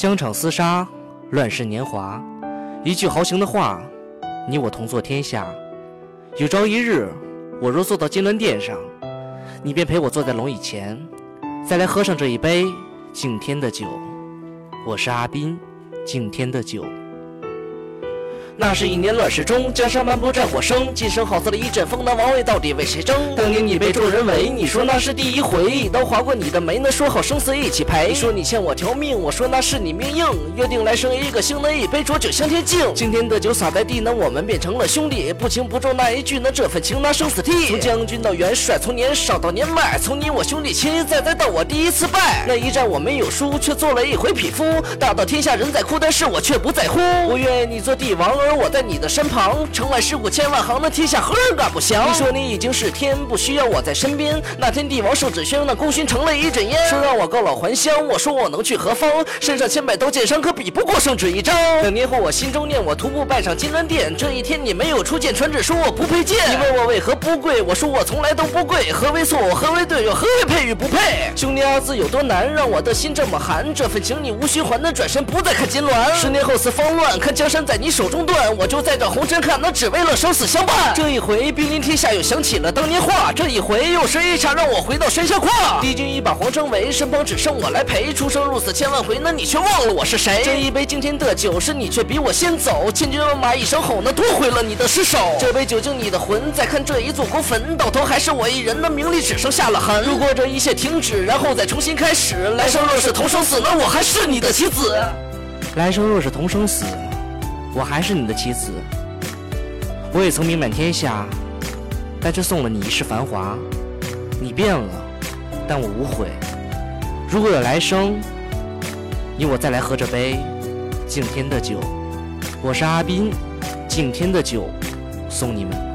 疆场厮杀，乱世年华，一句豪情的话，你我同坐天下。有朝一日，我若坐到金銮殿上，你便陪我坐在龙椅前，再来喝上这一杯敬天的酒。我是阿斌，敬天的酒。那是一年乱世中，江山漫步战火声，今生好似了一阵风，那王位到底为谁争？当年你被众人围，你说那是第一回，一刀划过你的眉，那说好生死一起陪。说你欠我条命，我说那是你命硬，约定来生一个新的一杯浊酒向天敬。今天的酒洒在地，那我们变成了兄弟，不轻不重那一句，那这份情拿生死替。从将军到元帅，从年少到年迈，从你我兄弟情再再到我第一次败。那一战我没有输，却做了一回匹夫。大到天下人在哭，但是我却不在乎。我愿你做帝王，而我在你的身旁。城外尸骨千万行，那天下何人敢不降？你说你已经是天，不需要我在身边。那天帝王受旨宣，那功勋成了一阵烟。说让我告老还乡，我说我能去何方？身上千百刀剑伤，可比不过圣旨一张。两年后我心中念，我徒步拜上金銮殿。这一天你没有出剑，传旨说我不配剑。你问我为何不跪，我说我从来都不跪。何为错，何为对，又何为配与不配？兄弟二字有多难，让我的心这么寒。这份情你无需还，那转身不再看金銮。十年后四方乱，看江山在你手中断，我就在这红尘看，那只为了生死相伴。这一回兵临天下，又想起了当年话。这一回又是一茬，让我回到山下跨。敌军一把黄城围，身旁只剩我来陪。出生入死千万回，那你却忘了我是谁？这一杯惊天的酒，是你却比我先走。千军万马一声吼，那夺回了你的尸首。这杯酒敬你的魂，再看这一座孤坟，到头还是我一人，那名利只剩下了痕。如果这一切停止，然后再重新开始，来生若是同生死，那我还是你的妻子。来生若是同生死，我还是你的妻子。我也曾名满天下，但却送了你一世繁华。你变了，但我无悔。如果有来生，你我再来喝这杯敬天的酒。我是阿斌，敬天的酒，送你们。